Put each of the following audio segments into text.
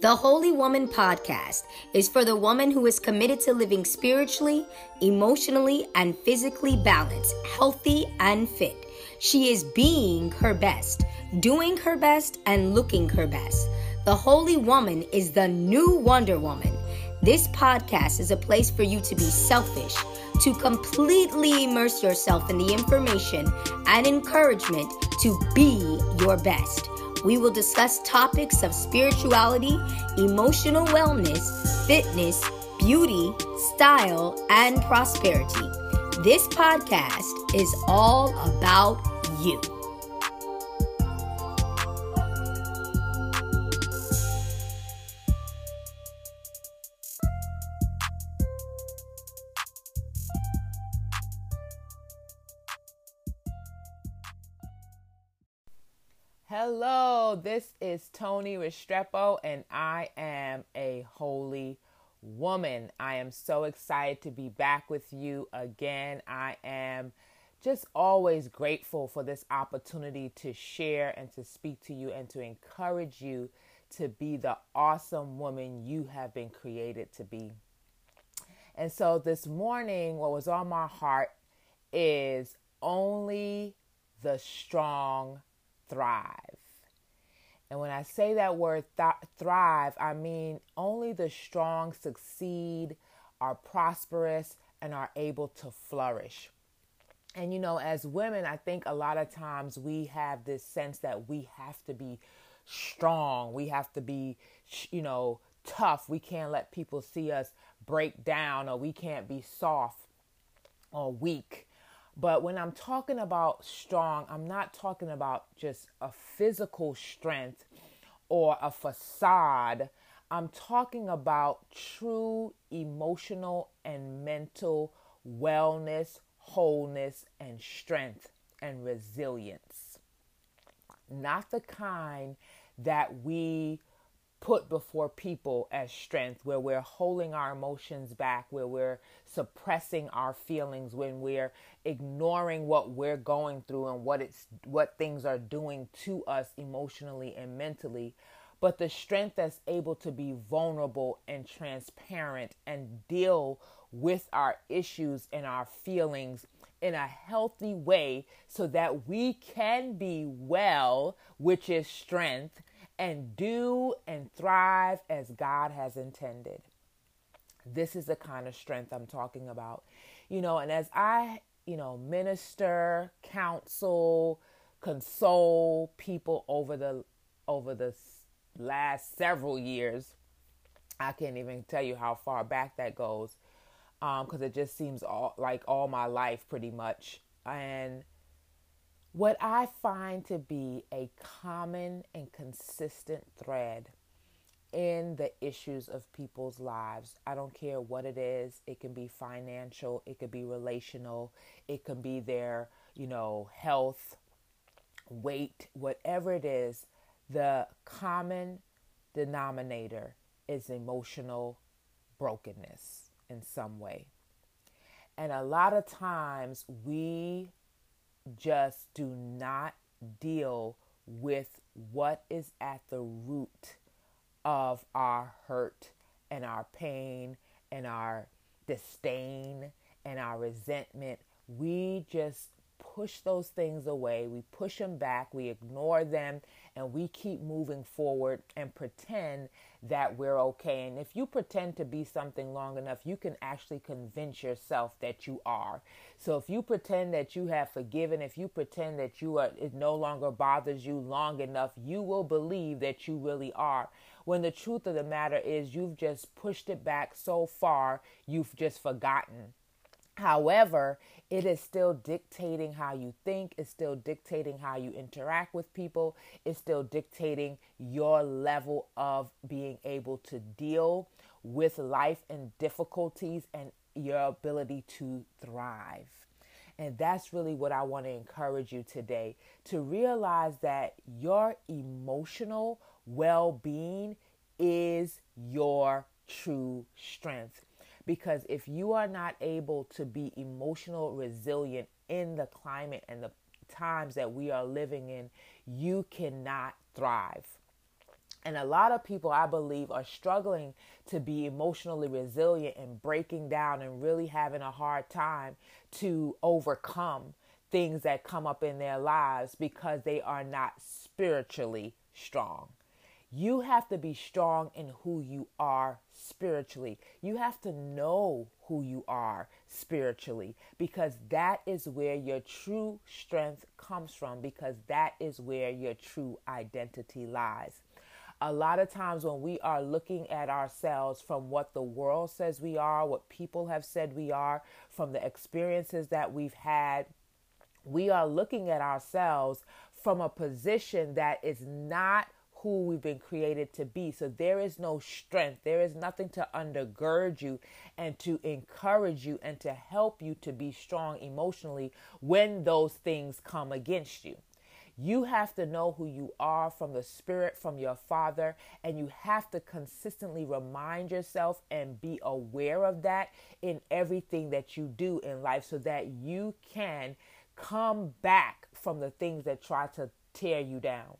The Holy Woman podcast is for the woman who is committed to living spiritually, emotionally, and physically balanced, healthy, and fit. She is being her best, doing her best, and looking her best. The Holy Woman is the new Wonder Woman. This podcast is a place for you to be selfish, to completely immerse yourself in the information and encouragement to be your best. We will discuss topics of spirituality, emotional wellness, fitness, beauty, style, and prosperity. This podcast is all about you. Hello, this is Tony Restrepo, and I am a holy woman. I am so excited to be back with you again. I am just always grateful for this opportunity to share and to speak to you and to encourage you to be the awesome woman you have been created to be. And so this morning, what was on my heart is only the strong thrive. And when I say that word th- thrive, I mean only the strong succeed, are prosperous, and are able to flourish. And you know, as women, I think a lot of times we have this sense that we have to be strong, we have to be, you know, tough. We can't let people see us break down, or we can't be soft or weak. But when I'm talking about strong, I'm not talking about just a physical strength or a facade. I'm talking about true emotional and mental wellness, wholeness, and strength and resilience. Not the kind that we put before people as strength, where we're holding our emotions back, where we're suppressing our feelings, when we're ignoring what we're going through and what it's what things are doing to us emotionally and mentally, but the strength that's able to be vulnerable and transparent and deal with our issues and our feelings in a healthy way so that we can be well, which is strength, and do and thrive as God has intended. This is the kind of strength I'm talking about. You know, and as I, you know, minister, counsel, console people over the over the last several years, I can't even tell you how far back that goes because um, it just seems all, like all my life pretty much. And what I find to be a common and consistent thread in the issues of people's lives. I don't care what it is. It can be financial, it could be relational, it can be their, you know, health, weight, whatever it is. The common denominator is emotional brokenness in some way. And a lot of times we just do not deal with what is at the root of our hurt and our pain and our disdain and our resentment. We just push those things away. We push them back. We ignore them and we keep moving forward and pretend that we're okay. And if you pretend to be something long enough, you can actually convince yourself that you are. So if you pretend that you have forgiven, if you pretend that you are it no longer bothers you long enough, you will believe that you really are. When the truth of the matter is you've just pushed it back so far, you've just forgotten. However, it is still dictating how you think, it's still dictating how you interact with people, it's still dictating your level of being able to deal with life and difficulties and your ability to thrive. And that's really what I want to encourage you today to realize that your emotional well being is your true strength. Because if you are not able to be emotional resilient in the climate and the times that we are living in, you cannot thrive. And a lot of people, I believe, are struggling to be emotionally resilient and breaking down and really having a hard time to overcome things that come up in their lives because they are not spiritually strong. You have to be strong in who you are spiritually. You have to know who you are spiritually because that is where your true strength comes from, because that is where your true identity lies. A lot of times, when we are looking at ourselves from what the world says we are, what people have said we are, from the experiences that we've had, we are looking at ourselves from a position that is not who we've been created to be. So there is no strength. There is nothing to undergird you and to encourage you and to help you to be strong emotionally when those things come against you. You have to know who you are from the Spirit, from your Father, and you have to consistently remind yourself and be aware of that in everything that you do in life so that you can come back from the things that try to tear you down.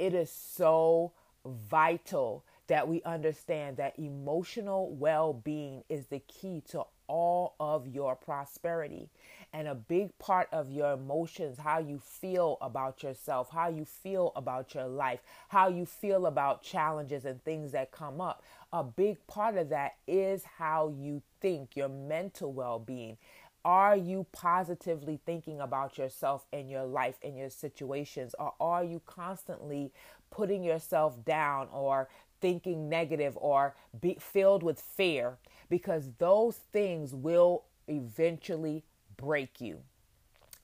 It is so vital that we understand that emotional well being is the key to all of your prosperity. And a big part of your emotions, how you feel about yourself, how you feel about your life, how you feel about challenges and things that come up, a big part of that is how you think, your mental well being. Are you positively thinking about yourself and your life and your situations? Or are you constantly putting yourself down or thinking negative or be filled with fear? Because those things will eventually break you.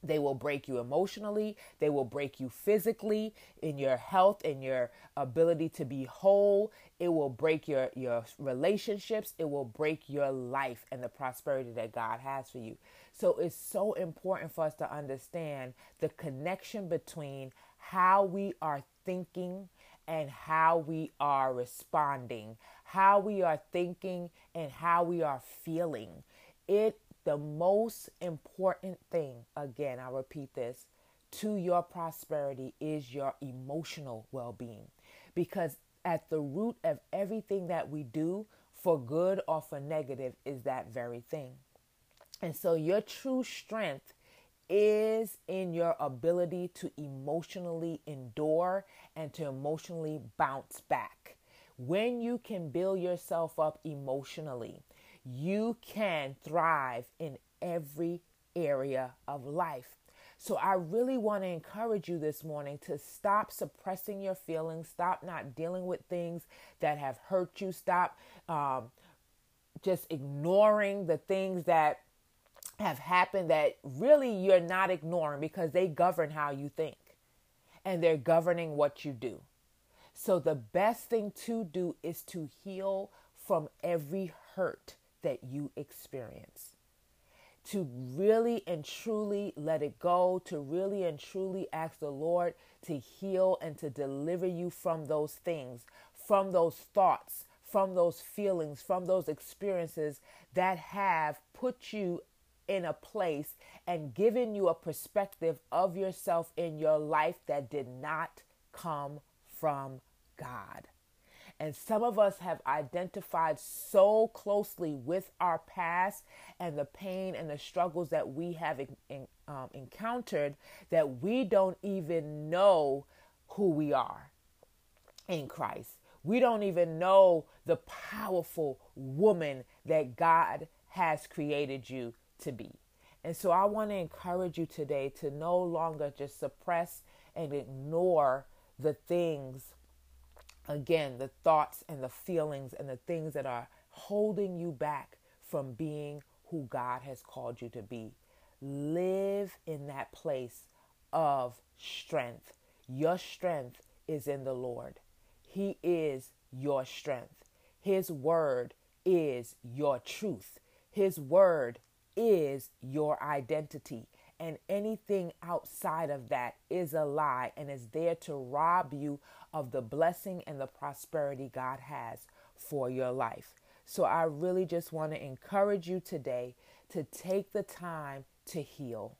They will break you emotionally. They will break you physically in your health and your ability to be whole. It will break your, your relationships. It will break your life and the prosperity that God has for you. So it's so important for us to understand the connection between how we are thinking and how we are responding, how we are thinking and how we are feeling. It the most important thing, again, I repeat this, to your prosperity is your emotional well being. Because at the root of everything that we do, for good or for negative, is that very thing. And so your true strength is in your ability to emotionally endure and to emotionally bounce back. When you can build yourself up emotionally, you can thrive in every area of life. So, I really want to encourage you this morning to stop suppressing your feelings, stop not dealing with things that have hurt you, stop um, just ignoring the things that have happened that really you're not ignoring because they govern how you think and they're governing what you do. So, the best thing to do is to heal from every hurt that you experience. To really and truly let it go, to really and truly ask the Lord to heal and to deliver you from those things, from those thoughts, from those feelings, from those experiences that have put you in a place and given you a perspective of yourself in your life that did not come from God. And some of us have identified so closely with our past and the pain and the struggles that we have in, in, um, encountered that we don't even know who we are in Christ. We don't even know the powerful woman that God has created you to be. And so I want to encourage you today to no longer just suppress and ignore the things again, the thoughts and the feelings and the things that are holding you back from being who God has called you to be. Live in that place of strength. Your strength is in the Lord. He is your strength. His word is your truth. His word is your identity. And anything outside of that is a lie and is there to rob you of the blessing and the prosperity God has for your life. So I really just want to encourage you today to take the time to heal,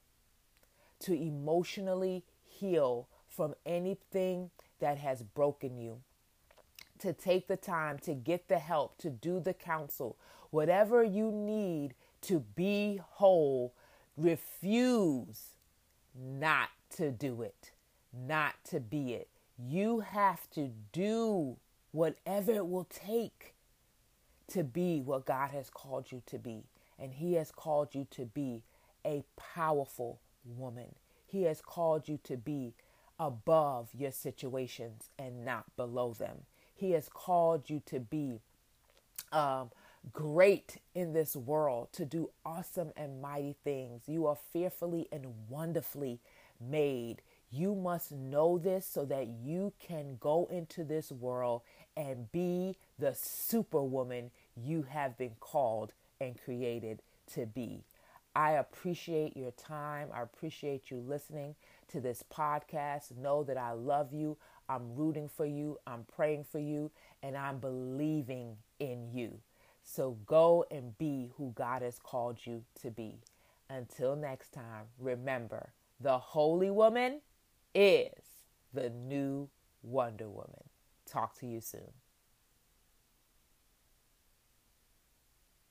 to emotionally heal from anything that has broken you, to take the time to get the help, to do the counsel, whatever you need to be whole, refuse not to do it, not to be it. You have to do whatever it will take to be what God has called you to be. And He has called you to be a powerful woman. He has called you to be above your situations and not below them. He has called you to be um, great in this world, to do awesome and mighty things. You are fearfully and wonderfully made. You must know this so that you can go into this world and be the superwoman you have been called and created to be. I appreciate your time. I appreciate you listening to this podcast. Know that I love you. I'm rooting for you. I'm praying for you. And I'm believing in you. So go and be who God has called you to be. Until next time, remember the Holy Woman is the new Wonder Woman. Talk to you soon.